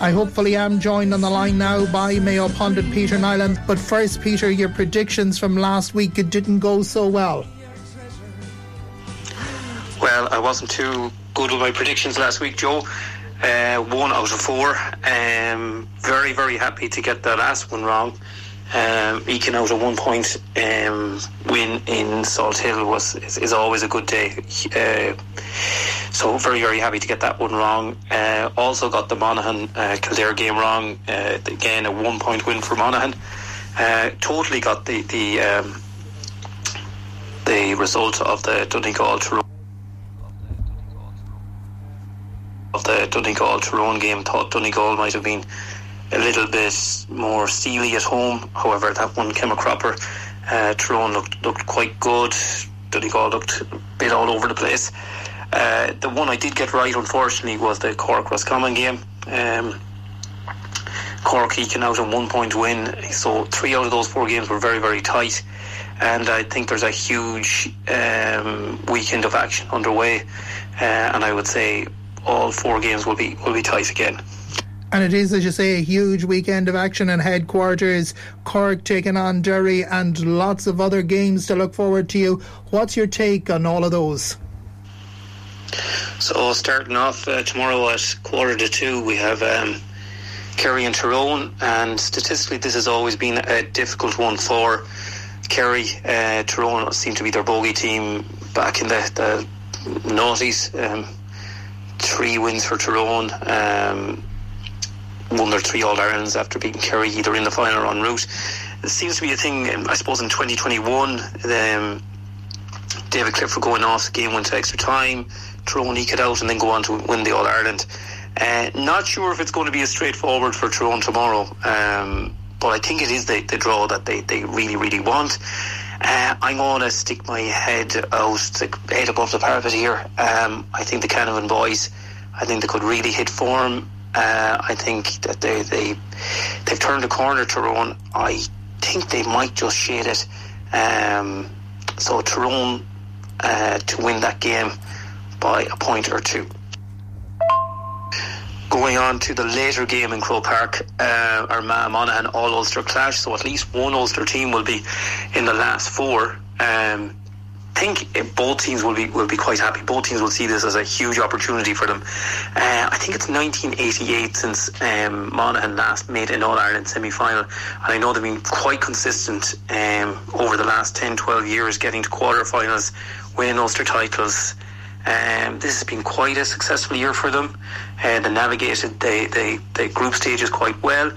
I hopefully am joined on the line now by Mayo pundit Peter Nyland. But first, Peter, your predictions from last week it didn't go so well. Well, I wasn't too good with my predictions last week, Joe. Uh, one out of four. Um, very, very happy to get that last one wrong. Um, eking out a one point um, win in Salthill was is, is, always a good day. Uh, so very very happy to get that one wrong. Uh, also got the Monaghan uh, Kildare game wrong. Uh, again a one point win for Monaghan. Uh, totally got the the um, the result of the Donegal Tyrone of the Donegal Tyrone game. Thought Donegal might have been a little bit more steely at home. However, that one came a cropper. Uh, Tyrone looked looked quite good. Donegal looked a bit all over the place. Uh, the one I did get right, unfortunately, was the Cork Roscommon game. Um, Cork eking out a one point win, so three out of those four games were very, very tight. And I think there's a huge um, weekend of action underway, uh, and I would say all four games will be will be tight again. And it is, as you say, a huge weekend of action in headquarters. Cork taking on Derry and lots of other games to look forward to. You. What's your take on all of those? So, starting off uh, tomorrow at quarter to two, we have um, Kerry and Tyrone. And statistically, this has always been a difficult one for Kerry. Uh, Tyrone seem to be their bogey team back in the, the noughties. Um, three wins for Tyrone. Um, won their three All Irelands after beating Kerry either in the final or en route. It seems to be a thing, um, I suppose, in 2021. Um, David Clifford going off, game went to extra time, Eke it out, and then go on to win the All Ireland. Uh, not sure if it's going to be as straightforward for Tyrone tomorrow, um, but I think it is the, the draw that they, they really, really want. Uh, I'm going to stick my head out, head above the parapet here. Um, I think the Canavan boys, I think they could really hit form. Uh, I think that they they they've turned a corner. Tyrone. I think they might just shade it. Um, so Tyrone uh, to win that game by a point or two. Going on to the later game in Croke Park, uh, Armagh Monaghan all Ulster clash. So at least one Ulster team will be in the last four. Um, think both teams will be will be quite happy. Both teams will see this as a huge opportunity for them. Uh, I think it's 1988 since um, Monaghan last made an All Ireland semi final, and I know they've been quite consistent um, over the last 10, 12 years, getting to quarter-finals, winning Ulster titles. Um, this has been quite a successful year for them. Uh, they navigated the, the, the group stages quite well.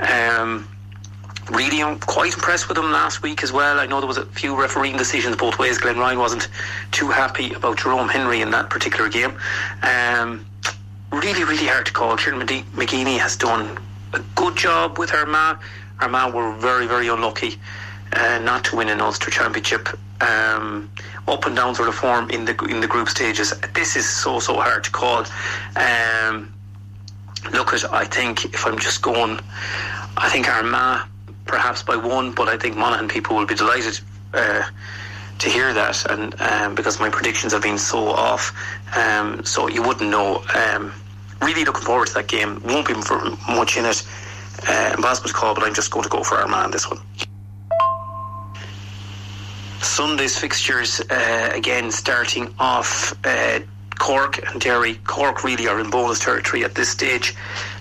Um, really I'm quite impressed with them last week as well. I know there was a few refereeing decisions both ways. Glenn Ryan wasn't too happy about Jerome Henry in that particular game. Um, really, really hard to call. Kieran McGeeney has done a good job with Armagh. Armagh were very, very unlucky uh, not to win an Ulster Championship. Um, up and down sort of form in the in the group stages. This is so so hard to call. Um, look at I think if I'm just going, I think Armagh perhaps by one, but I think Monaghan people will be delighted uh, to hear that, and um, because my predictions have been so off, um, so you wouldn't know. Um, really looking forward to that game. Won't be much in it. Uh, impossible to call, but I'm just going to go for Armagh on this one. Sunday's fixtures uh, again starting off. Uh, Cork and Derry. Cork really are in bonus territory at this stage.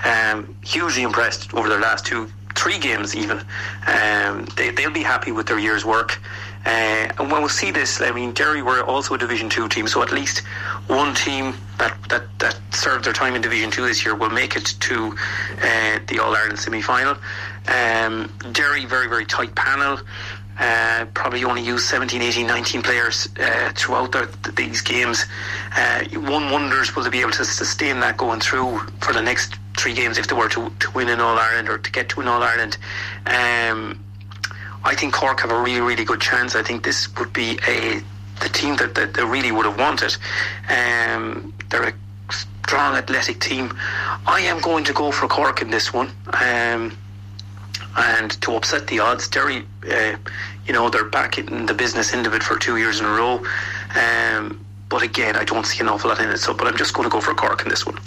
Um, hugely impressed over their last two three games even, um, they, they'll be happy with their year's work. Uh, and when we see this, I mean, Derry were also a Division Two team, so at least one team that, that, that served their time in Division Two this year will make it to uh, the All Ireland semi final. Um, Derry, very, very tight panel. Uh, probably only use 17, 18, 19 players uh, throughout these games. Uh, one wonders will they be able to sustain that going through for the next three games if they were to, to win an All Ireland or to get to an All Ireland. Um, I think Cork have a really, really good chance. I think this would be a the team that, that they really would have wanted. Um, they're a strong athletic team. I am going to go for Cork in this one. Um, and to upset the odds, Derry, uh, you know, they're back in the business end of it for two years in a row. Um, but again, I don't see an awful lot in it. So, but I'm just going to go for Cork in this one.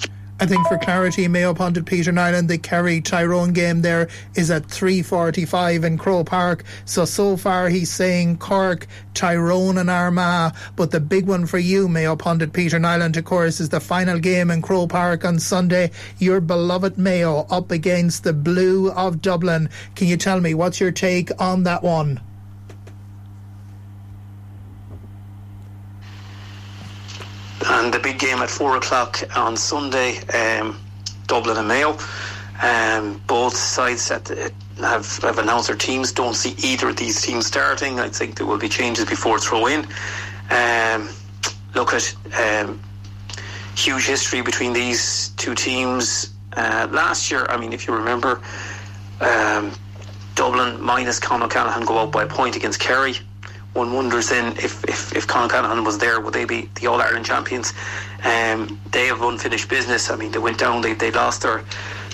I think for clarity, Mayo pundit Peter Nyland, the Kerry Tyrone game there is at 3.45 in Croke Park. So, so far he's saying Cork, Tyrone and Armagh. But the big one for you, Mayo pundit Peter Nyland, of course, is the final game in Croke Park on Sunday. Your beloved Mayo up against the Blue of Dublin. Can you tell me what's your take on that one? and the big game at four o'clock on Sunday, um, Dublin and Mayo. Um, both sides have, have announced their teams. Don't see either of these teams starting. I think there will be changes before throw in. Um, look at um, huge history between these two teams. Uh, last year, I mean, if you remember, um, Dublin minus Con O'Callaghan go out by a point against Kerry one wonders then if, if, if Con O'Callaghan was there, would they be the All Ireland champions? Um, they have unfinished business. I mean, they went down, they, they lost their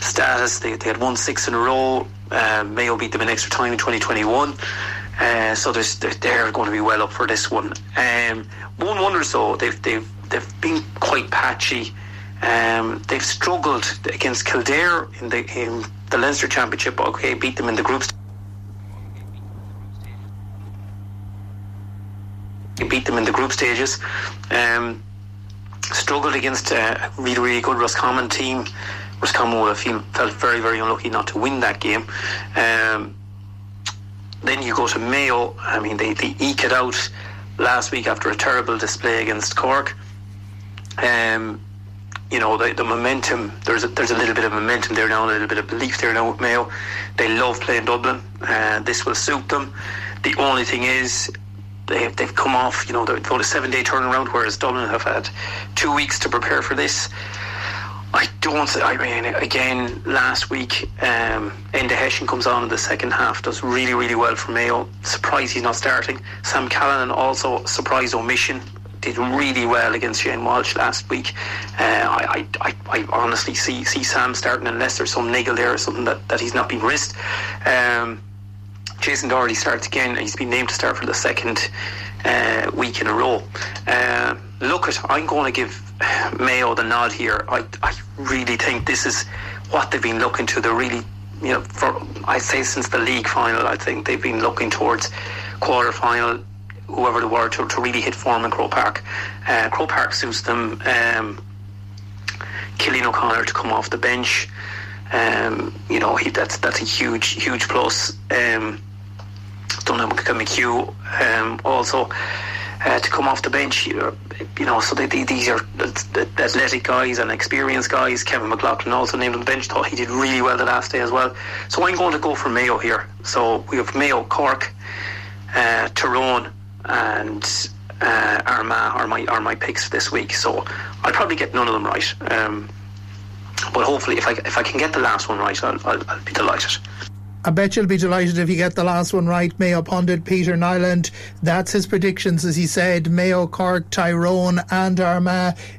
status, they, they had won six in a row. Um, Mayo beat them in extra time in 2021. Uh, so they're, they're going to be well up for this one. Um, one wonders though, they've, they've, they've been quite patchy. Um, they've struggled against Kildare in the in the Leinster Championship. Okay, beat them in the groups. Beat them in the group stages. Um, struggled against a really, really good Roscommon team. Roscommon would have feel, felt very, very unlucky not to win that game. Um, then you go to Mayo. I mean, they, they eke it out last week after a terrible display against Cork. Um, you know the, the momentum. There's a, there's a little bit of momentum there now, a little bit of belief there now with Mayo. They love playing Dublin. Uh, this will suit them. The only thing is, they've, they've come off, you know, they've got a seven day turnaround, whereas Dublin have had two weeks to prepare for this. I don't. I mean, again, last week, um, Enda Hession comes on in the second half, does really, really well for Mayo. Surprised he's not starting. Sam Callinan also surprise omission. Did really well against Shane Walsh last week. Uh, I, I, I, honestly see see Sam starting unless there's some niggle there or something that, that he's not being risked. Um, Jason Doherty starts again. He's been named to start for the second uh, week in a row. Uh, look at, I'm going to give Mayo the nod here. I, I really think this is what they've been looking to. They're really, you know, for I'd say since the league final, I think they've been looking towards quarter final, whoever they were, to, to really hit form in Croke Park. Uh, Croke Park suits them. Um, Cillian O'Connor to come off the bench. Um, you know, he, that's that's a huge, huge plus. Um, Donnacha McHugh um, also uh, to come off the bench. You know, so they, they, these are athletic guys and experienced guys. Kevin McLoughlin also named on the bench. Thought he did really well the last day as well. So I'm going to go for Mayo here. So we have Mayo, Cork, uh, Tyrone, and uh, Armagh are my are my picks this week. So I'll probably get none of them right. Um, but hopefully, if I if I can get the last one right, I'll, I'll, I'll be delighted. I bet you'll be delighted if you get the last one right. Mayo pundit Peter Nyland. That's his predictions, as he said. Mayo, Cork, Tyrone, and Armagh